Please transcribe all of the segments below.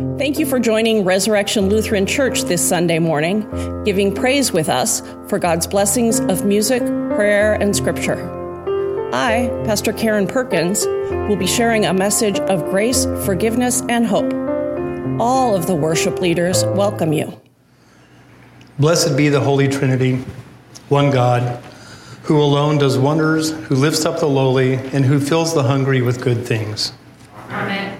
Thank you for joining Resurrection Lutheran Church this Sunday morning, giving praise with us for God's blessings of music, prayer, and scripture. I, Pastor Karen Perkins, will be sharing a message of grace, forgiveness, and hope. All of the worship leaders welcome you. Blessed be the Holy Trinity, one God, who alone does wonders, who lifts up the lowly, and who fills the hungry with good things. Amen.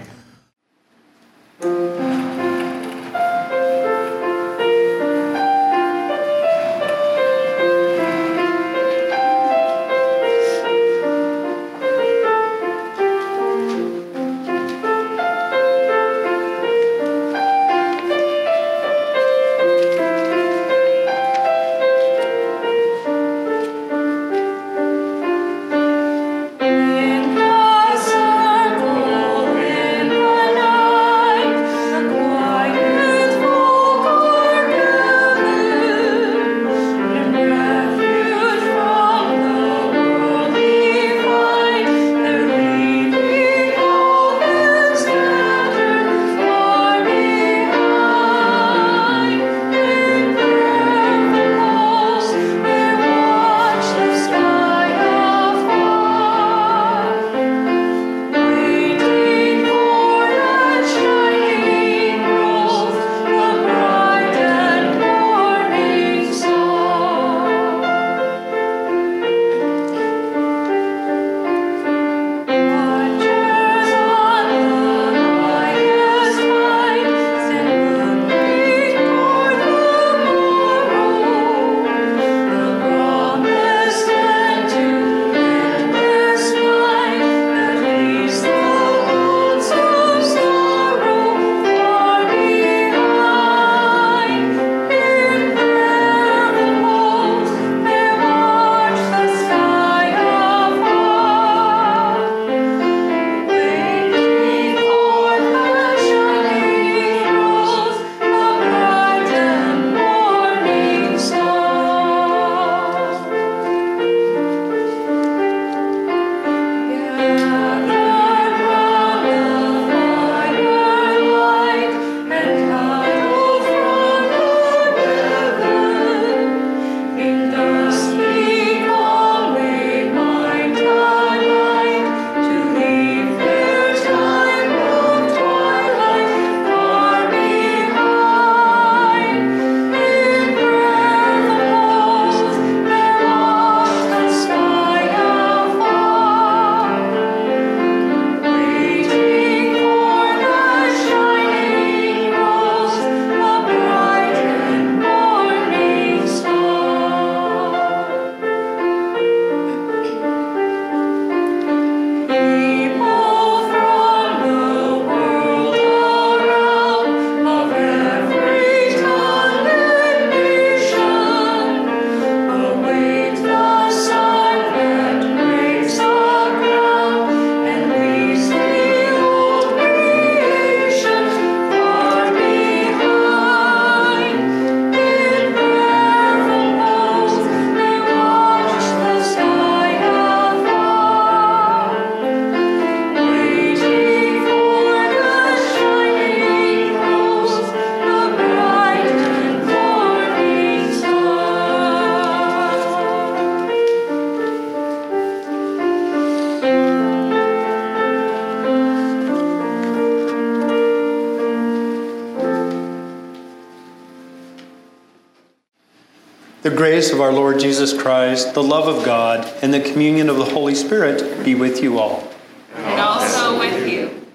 Grace of our Lord Jesus Christ, the love of God, and the communion of the Holy Spirit be with you all. And also with you.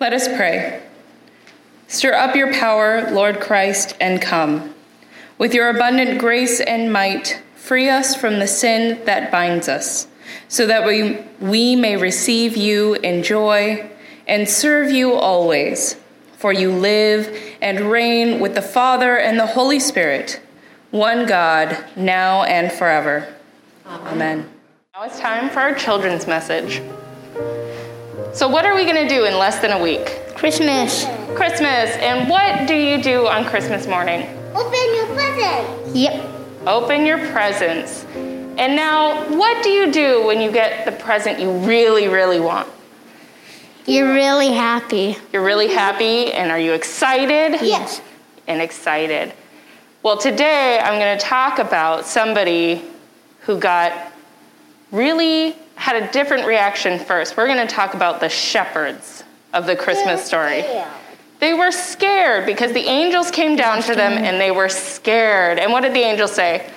Let us pray. Stir up your power, Lord Christ, and come. With your abundant grace and might, free us from the sin that binds us, so that we, we may receive you in joy and serve you always. For you live and reign with the Father and the Holy Spirit one God, now and forever. Amen. Amen. Now it's time for our children's message. So, what are we going to do in less than a week? Christmas. Christmas. And what do you do on Christmas morning? Open your presents. Yep. Open your presents. And now, what do you do when you get the present you really, really want? You're really happy. You're really happy, and are you excited? Yes. And excited. Well, today I'm going to talk about somebody who got really had a different reaction first. We're going to talk about the shepherds of the Christmas story. They were scared because the angels came down to them and they were scared. And what did the angels say?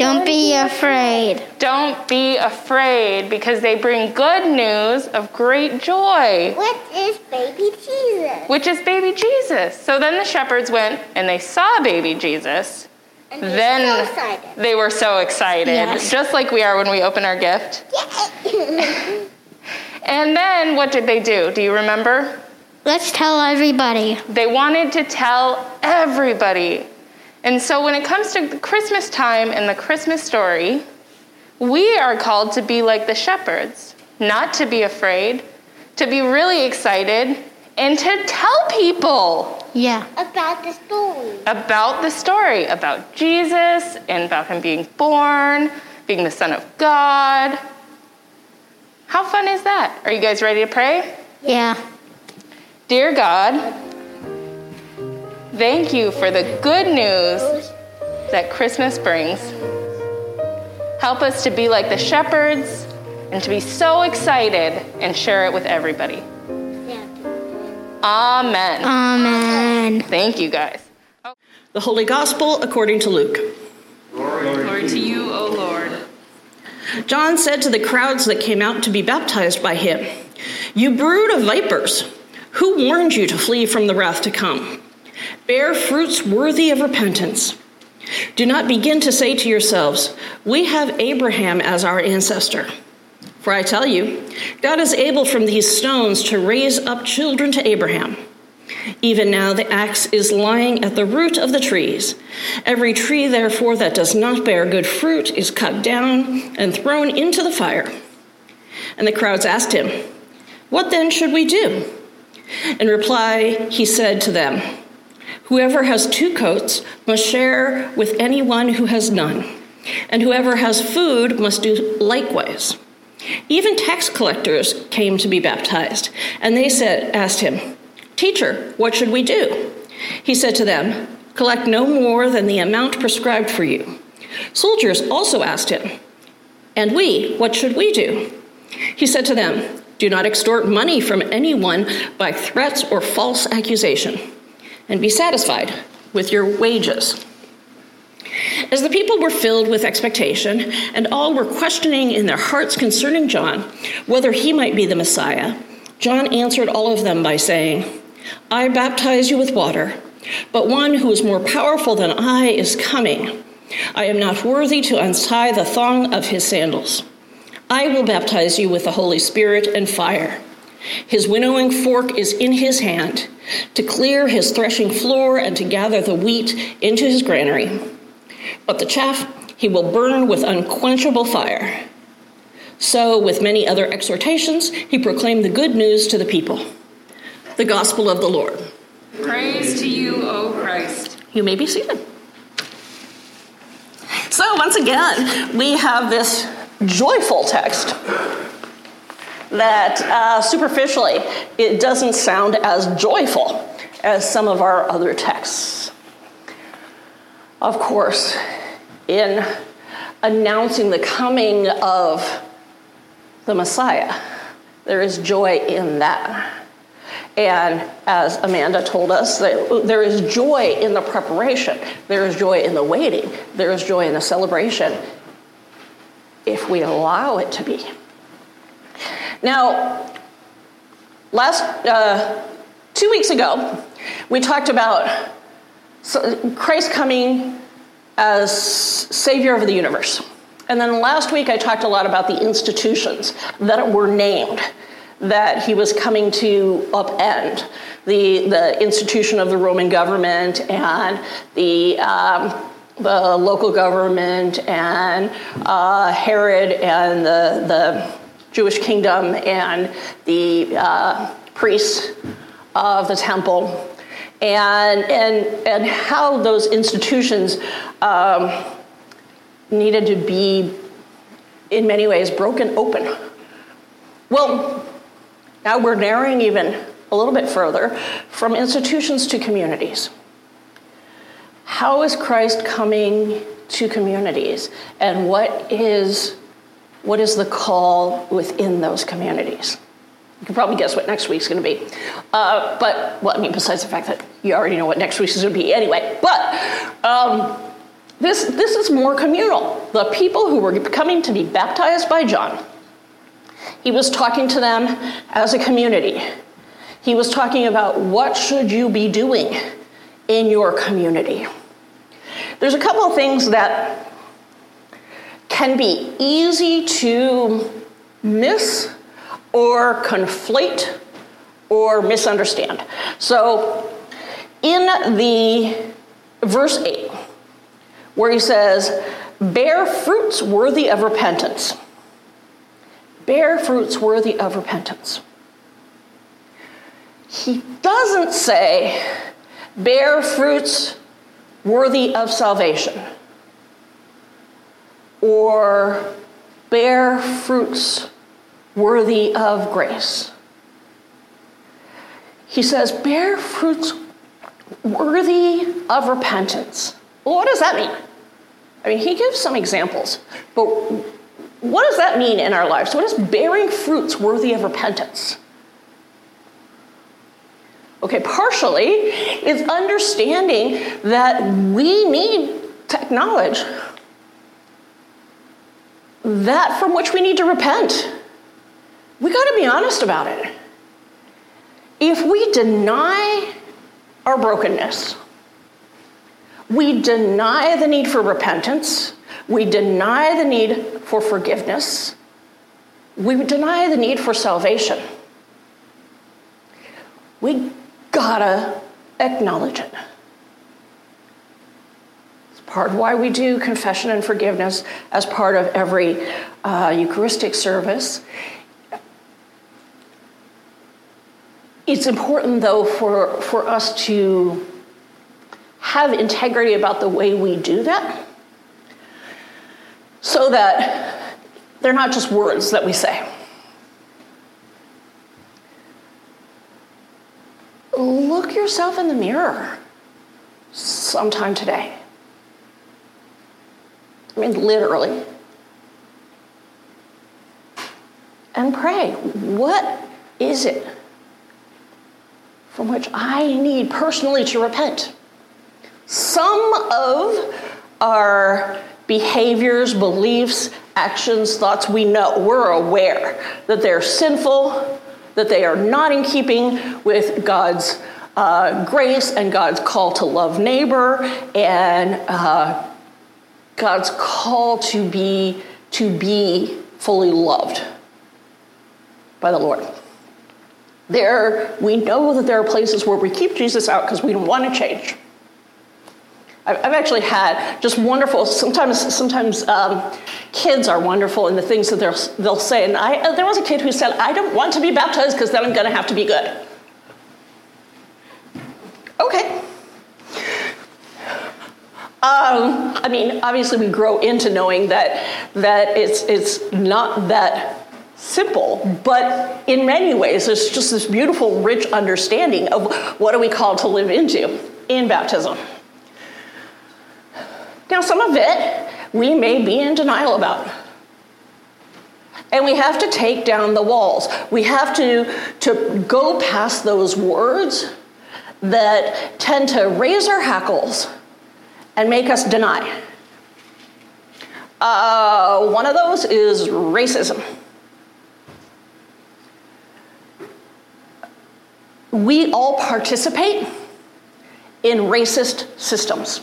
Don't be afraid. Don't be afraid because they bring good news of great joy, What is baby Jesus? which is baby Jesus. So then the shepherds went and they saw baby Jesus. And Then so excited. they were so excited, Yes. just like we are when we open our gift. And then what did they do? Do you remember? Let's tell everybody. They wanted to tell everybody. And so when it comes to Christmas time and the Christmas story, we are called to be like the shepherds, not to be afraid, to be really excited, and to tell people Yeah. About the story. about the story, about Jesus and about him being born, being the Son of God. How fun is that? Are you guys ready to pray? Yeah. Dear God, thank you for the good news that Christmas brings. Help us to be like the shepherds and to be so excited and share it with everybody. Amen. Amen. Thank you guys. The Holy Gospel according to Luke. Glory to you, O Lord. John said to the crowds that came out to be baptized by him, You brood of vipers, who warned you to flee from the wrath to come? Bear fruits worthy of repentance. Do not begin to say to yourselves, We have Abraham as our ancestor. For I tell you, God is able from these stones to raise up children to Abraham. Even now the axe is lying at the root of the trees. Every tree, therefore, that does not bear good fruit is cut down and thrown into the fire. And the crowds asked him, What then should we do? In reply, he said to them, Whoever has two coats must share with anyone who has none, and whoever has food must do likewise. Even tax collectors came to be baptized, and they said, asked him, Teacher, what should we do? He said to them, Collect no more than the amount prescribed for you. Soldiers also asked him, And we, what should we do? He said to them, Do not extort money from anyone by threats or false accusation, and be satisfied with your wages. As the people were filled with expectation, and all were questioning in their hearts concerning John whether he might be the Messiah, John answered all of them by saying, I baptize you with water, but one who is more powerful than I is coming. I am not worthy to untie the thong of his sandals. I will baptize you with the Holy Spirit and fire. His winnowing fork is in his hand to clear his threshing floor and to gather the wheat into his granary. But the chaff he will burn with unquenchable fire. So, with many other exhortations, he proclaimed the good news to the people. The gospel of the Lord. Praise to you, O Christ. You may be seated. So, once again, we have this joyful text that uh, superficially it doesn't sound as joyful as some of our other texts. Of course, in announcing the coming of the Messiah, there is joy in that. And as Amanda told us, there is joy in the preparation, there is joy in the waiting, there is joy in the celebration, if we allow it to be. Now, last uh, two weeks ago, we talked about Christ coming as Savior of the universe. And then last week, I talked a lot about the institutions that were named that he was coming to upend the, the institution of the Roman government and the, um, the local government and uh, Herod and the, the Jewish kingdom and the uh, priests of the temple. And, and, and how those institutions um, needed to be, in many ways, broken open. Well, Now we're narrowing even a little bit further from institutions to communities. How is Christ coming to communities, and what is what is the call within those communities? You can probably guess what next week's going to be. Uh, but, well, I mean, besides the fact that you already know what next week's going to be anyway. But um, this, this is more communal. The people who were coming to be baptized by John, he was talking to them as a community. He was talking about what should you be doing in your community. There's a couple of things that can be easy to miss or conflate or misunderstand. So, in the verse 8, where he says, Bear fruits worthy of repentance. Bear fruits worthy of repentance. He doesn't say, Bear fruits worthy of salvation or bear fruits worthy of grace. He says, bear fruits worthy of repentance. Well, what does that mean? I mean, he gives some examples, but what does that mean in our lives? What is bearing fruits worthy of repentance? Okay, partially, is understanding that we need to acknowledge that from which we need to repent. We got to be honest about it. If we deny our brokenness, we deny the need for repentance, we deny the need for forgiveness, we deny the need for salvation. We gotta acknowledge it. Part why we do confession and forgiveness as part of every uh, Eucharistic service. It's important, though, for, for us to have integrity about the way we do that so that they're not just words that we say. Look yourself in the mirror sometime today. I mean, literally. And pray. What is it from which I need personally to repent? Some of our behaviors, beliefs, actions, thoughts, we know, we're aware that they're sinful, that they are not in keeping with God's uh, grace and God's call to love neighbor and uh, God's call to be to be fully loved by the Lord. There, we know that there are places where we keep Jesus out because we don't want to change. I've actually had just wonderful. Sometimes, sometimes um, kids are wonderful in the things that they'll they'll say. And I, uh, there was a kid who said, "I don't want to be baptized because then I'm going to have to be good." Okay. Um, I mean, obviously, we grow into knowing that that it's it's not that simple, but in many ways, there's just this beautiful, rich understanding of what are we called to live into in baptism. Now, some of it we may be in denial about. And we have to take down the walls. We have to, to go past those words that tend to raise our hackles and make us deny. Uh, one of those is racism. We all participate in racist systems.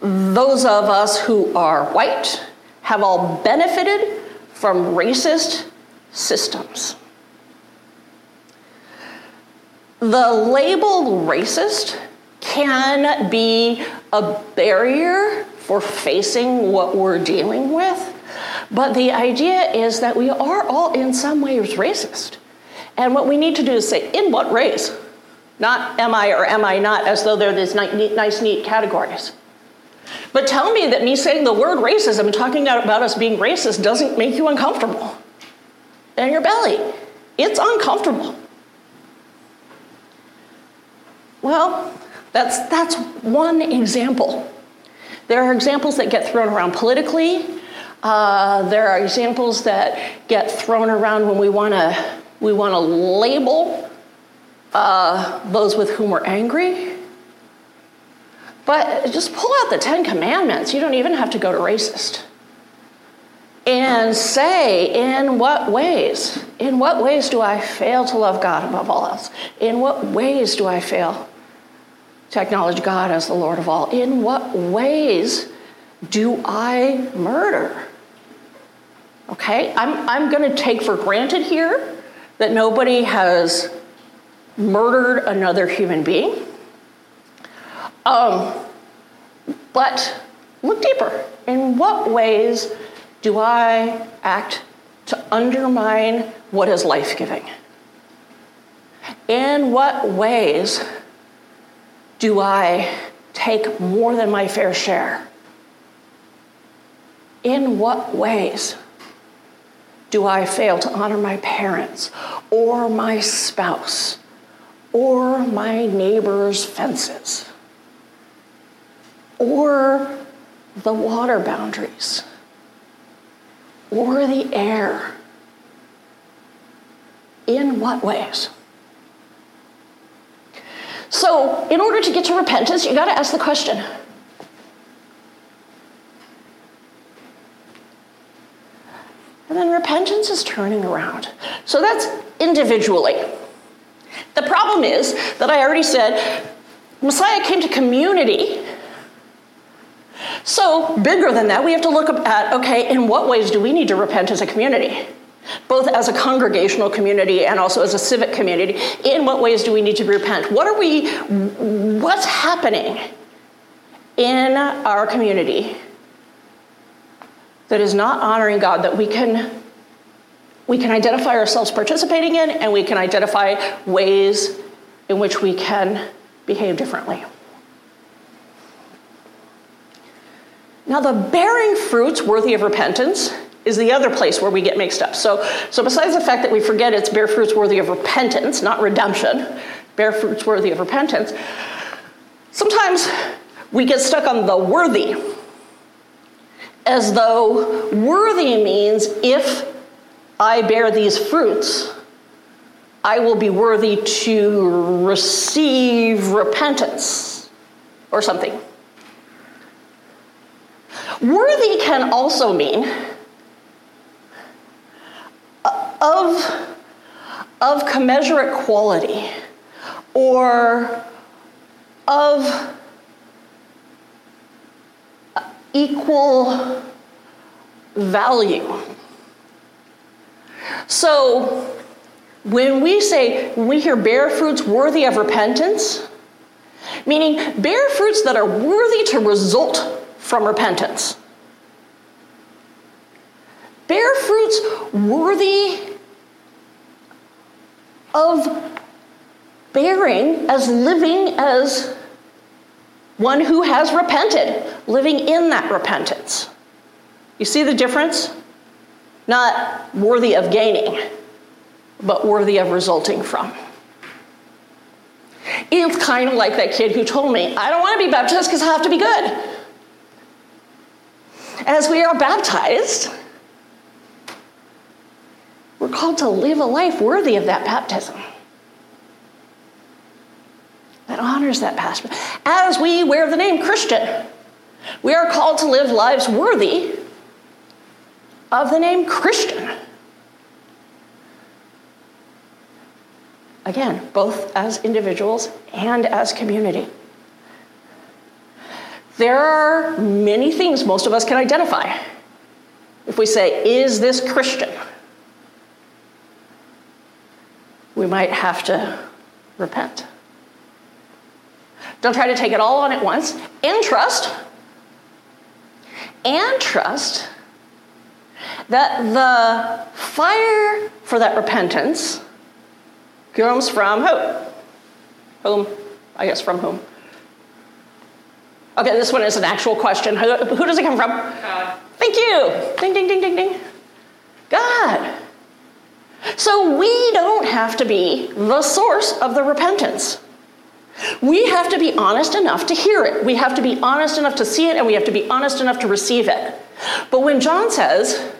Those of us who are white have all benefited from racist systems. The label racist can be a barrier for facing what we're dealing with, but the idea is that we are all in some ways racist. And what we need to do is say, in what race? Not am I or am I not, as though they're these nice, neat categories. But tell me that me saying the word racism and talking about us being racist doesn't make you uncomfortable. in your belly. It's uncomfortable. Well, that's, that's one example. There are examples that get thrown around politically. Uh, there are examples that get thrown around when we want to we want to label uh, those with whom we're angry. But just pull out the Ten Commandments. You don't even have to go to racist. And say, in what ways? In what ways do I fail to love God above all else? In what ways do I fail to acknowledge God as the Lord of all? In what ways do I murder? Okay, I'm, I'm going to take for granted here that nobody has murdered another human being. Um, but look deeper. In what ways do I act to undermine what is life giving? In what ways do I take more than my fair share? In what ways do I fail to honor my parents or my spouse or my neighbor's fences or the water boundaries or the air? In what ways? So, in order to get to repentance, you got to ask the question And then repentance is turning around. So that's individually. The problem is that I already said Messiah came to community. So, bigger than that, we have to look at okay, in what ways do we need to repent as a community? Both as a congregational community and also as a civic community. In what ways do we need to repent? What are we, what's happening in our community that is not honoring God that we can we can identify ourselves participating in and we can identify ways in which we can behave differently. Now the bearing fruits worthy of repentance is the other place where we get mixed up. So, so besides the fact that we forget it's bear fruits worthy of repentance, not redemption, bear fruits worthy of repentance, sometimes we get stuck on the worthy as though worthy means if I bear these fruits, I will be worthy to receive repentance or something. Worthy can also mean of, of commensurate quality or of equal value. So, when we say, when we hear bear fruits worthy of repentance, meaning bear fruits that are worthy to result from repentance. Bear fruits worthy of bearing as living as one who has repented, living in that repentance. You see the difference? Not worthy of gaining, but worthy of resulting from. It's kind of like that kid who told me, I don't want to be baptized because I have to be good. As we are baptized, called to live a life worthy of that baptism that honors that past. As we wear the name Christian, we are called to live lives worthy of the name Christian. Again, both as individuals and as community. There are many things most of us can identify. If we say, Is this Christian? We might have to repent. Don't try to take it all on at once. And trust. And trust that the fire for that repentance comes from who? Whom? I guess from whom? Okay, this one is an actual question. Who, who does it come from? God. Thank you. Ding, ding, ding, ding, ding. God. So we don't have to be the source of the repentance. We have to be honest enough to hear it. We have to be honest enough to see it, and we have to be honest enough to receive it. But when John says,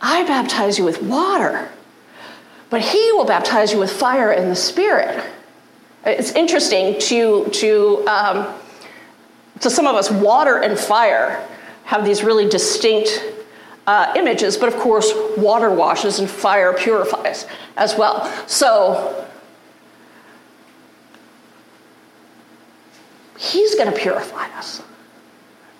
I baptize you with water, but he will baptize you with fire and the Spirit. It's interesting to, to, um, to some of us, water and fire have these really distinct uh, images, but of course, water washes and fire purifies as well. So, he's going to purify us.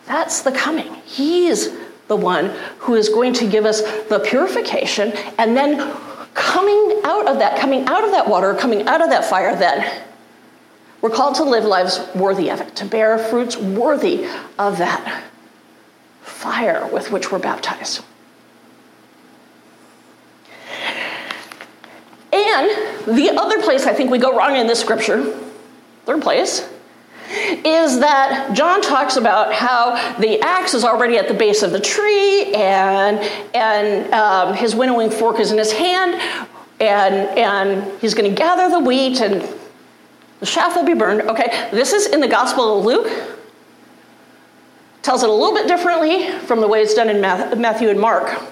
That's the coming. He's the one who is going to give us the purification and then coming out of that, coming out of that water, coming out of that fire, then we're called to live lives worthy of it, to bear fruits worthy of that fire with which we're baptized. And the other place I think we go wrong in this scripture, third place, is that John talks about how the axe is already at the base of the tree and, and um, his winnowing fork is in his hand and, and he's going to gather the wheat and the chaff will be burned. Okay, this is in the Gospel of Luke. Tells it a little bit differently from the way it's done in Matthew and Mark.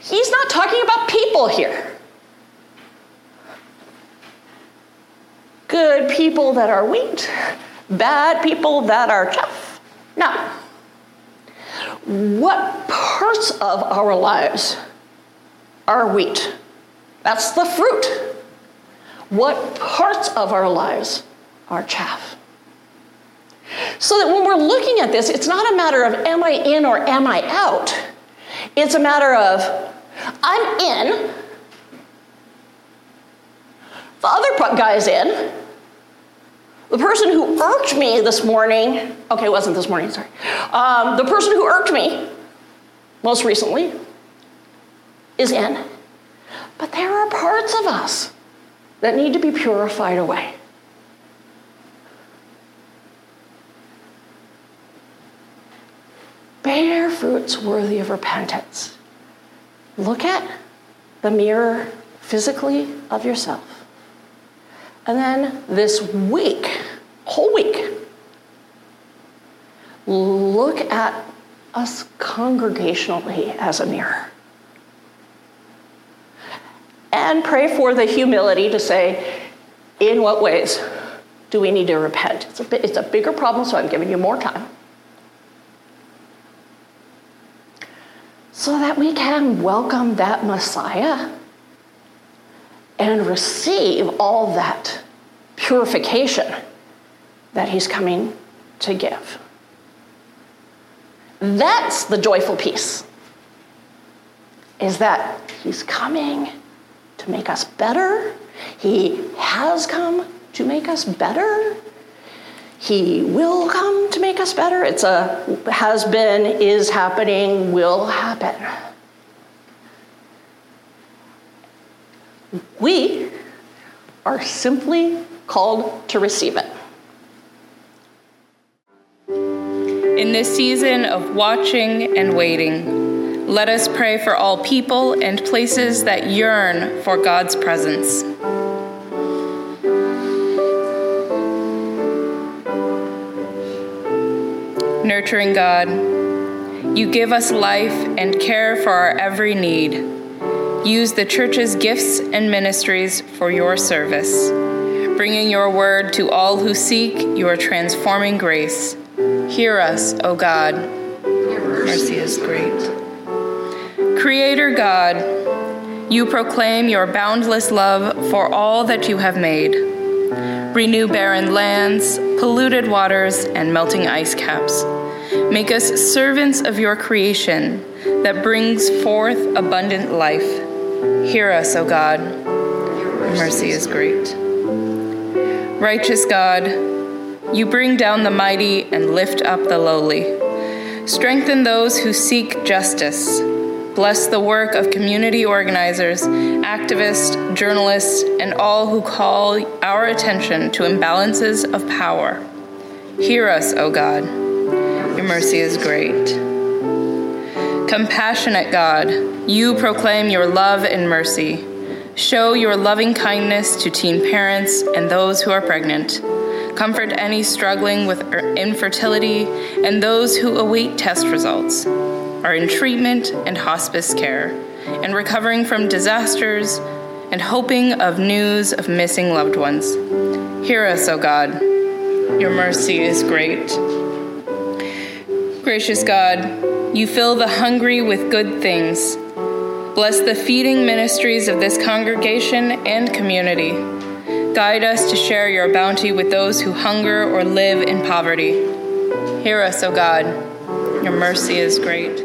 He's not talking about people here. Good people that are wheat, bad people that are chaff. No. What parts of our lives are wheat? That's the fruit. What parts of our lives are chaff? So that when we're looking at this, it's not a matter of am I in or am I out? It's a matter of I'm in, the other guy's in, the person who irked me this morning, okay, it wasn't this morning, sorry. Um, the person who irked me most recently is in. But there are parts of us that need to be purified away. Bear fruits worthy of repentance. Look at the mirror physically of yourself. And then this week, whole week, look at us congregationally as a mirror. And pray for the humility to say, in what ways do we need to repent? It's a, it's a bigger problem, so I'm giving you more time. So that we can welcome that Messiah and receive all that purification that he's coming to give. That's the joyful peace. Is that he's coming to make us better. He has come to make us better. He will come to make us better. It's a has been, is happening, will happen. We are simply called to receive it. In this season of watching and waiting, let us pray for all people and places that yearn for God's presence. Nurturing God, you give us life and care for our every need. Use the church's gifts and ministries for your service, bringing your word to all who seek your transforming grace. Hear us, O God. Your mercy is great. Creator God, you proclaim your boundless love for all that you have made. Renew barren lands, polluted waters, and melting ice caps. Make us servants of your creation that brings forth abundant life. Hear us, O God. Your mercy is great. Righteous God, you bring down the mighty and lift up the lowly. Strengthen those who seek justice. Bless the work of community organizers, activists, journalists, and all who call our attention to imbalances of power. Hear us, O God. Your mercy is great. Compassionate God, you proclaim your love and mercy. Show your loving kindness to teen parents and those who are pregnant. Comfort any struggling with er, infertility and those who await test results, are in treatment and hospice care, and recovering from disasters and hoping of news of missing loved ones. Hear us, O God. Your mercy is great. Gracious God, you fill the hungry with good things. Bless the feeding ministries of this congregation and community. Guide us to share your bounty with those who hunger or live in poverty. Hear us, O God. Your mercy is great.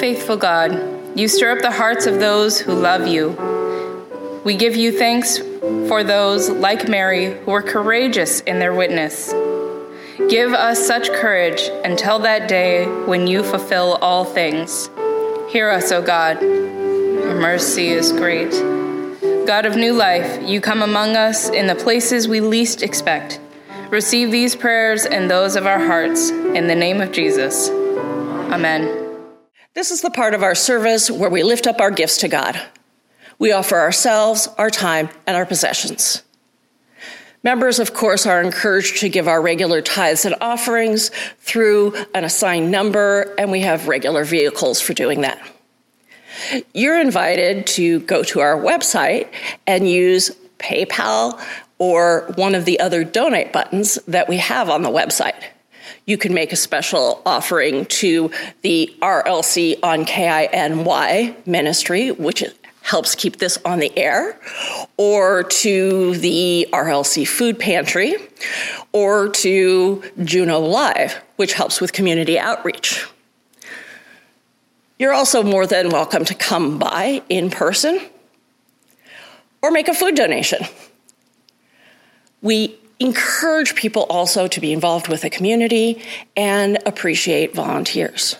Faithful God, you stir up the hearts of those who love you. We give you thanks for those like Mary who were courageous in their witness. Give us such courage until that day when you fulfill all things. Hear us, O God. Your mercy is great. God of new life, you come among us in the places we least expect. Receive these prayers and those of our hearts in the name of Jesus. Amen. This is the part of our service where we lift up our gifts to God. We offer ourselves, our time, and our possessions. Members, of course, are encouraged to give our regular tithes and offerings through an assigned number, and we have regular vehicles for doing that. You're invited to go to our website and use PayPal or one of the other donate buttons that we have on the website you can make a special offering to the RLC on KINY ministry, which helps keep this on the air, or to the RLC food pantry, or to Juneau Live, which helps with community outreach. You're also more than welcome to come by in person or make a food donation. We encourage people also to be involved with the community and appreciate volunteers.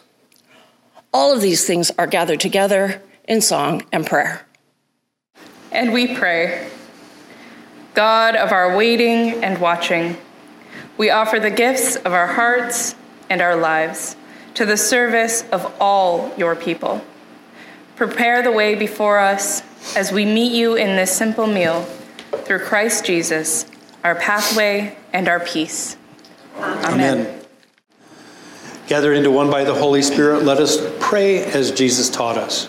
All of these things are gathered together in song and prayer. And we pray God of our waiting and watching, we offer the gifts of our hearts and our lives to the service of all your people. Prepare the way before us as we meet you in this simple meal through Christ Jesus our pathway, and our peace. Amen. Amen. Gathered into one by the Holy Spirit, let us pray as Jesus taught us.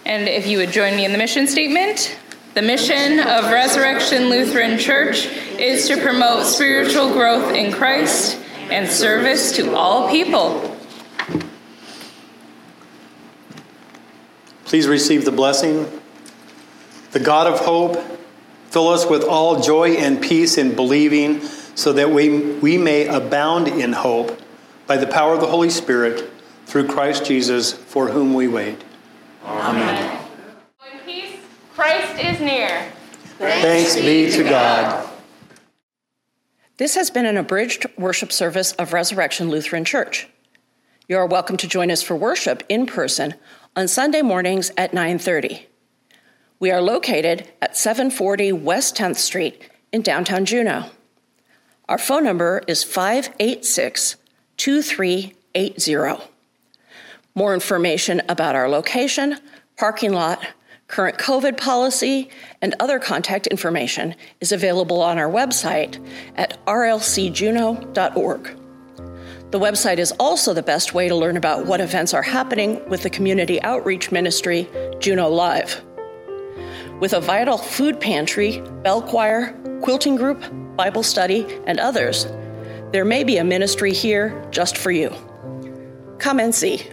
And if you would join me in the mission statement. The mission of Resurrection Lutheran Church is to promote spiritual growth in Christ and service to all people. Please receive the blessing the God of hope, fill us with all joy and peace in believing, so that we, we may abound in hope by the power of the Holy Spirit through Christ Jesus, for whom we wait. Amen. In peace, Christ is near. Thanks be to God. This has been an abridged worship service of Resurrection Lutheran Church. You are welcome to join us for worship in person on Sunday mornings at 9:30. We are located at 740 West 10th Street in downtown Juneau. Our phone number is 586 2380. More information about our location, parking lot, current COVID policy, and other contact information is available on our website at rlcjuneau.org. The website is also the best way to learn about what events are happening with the community outreach ministry, Juneau Live with a vital food pantry, bell choir, quilting group, Bible study, and others, there may be a ministry here just for you. Come and see.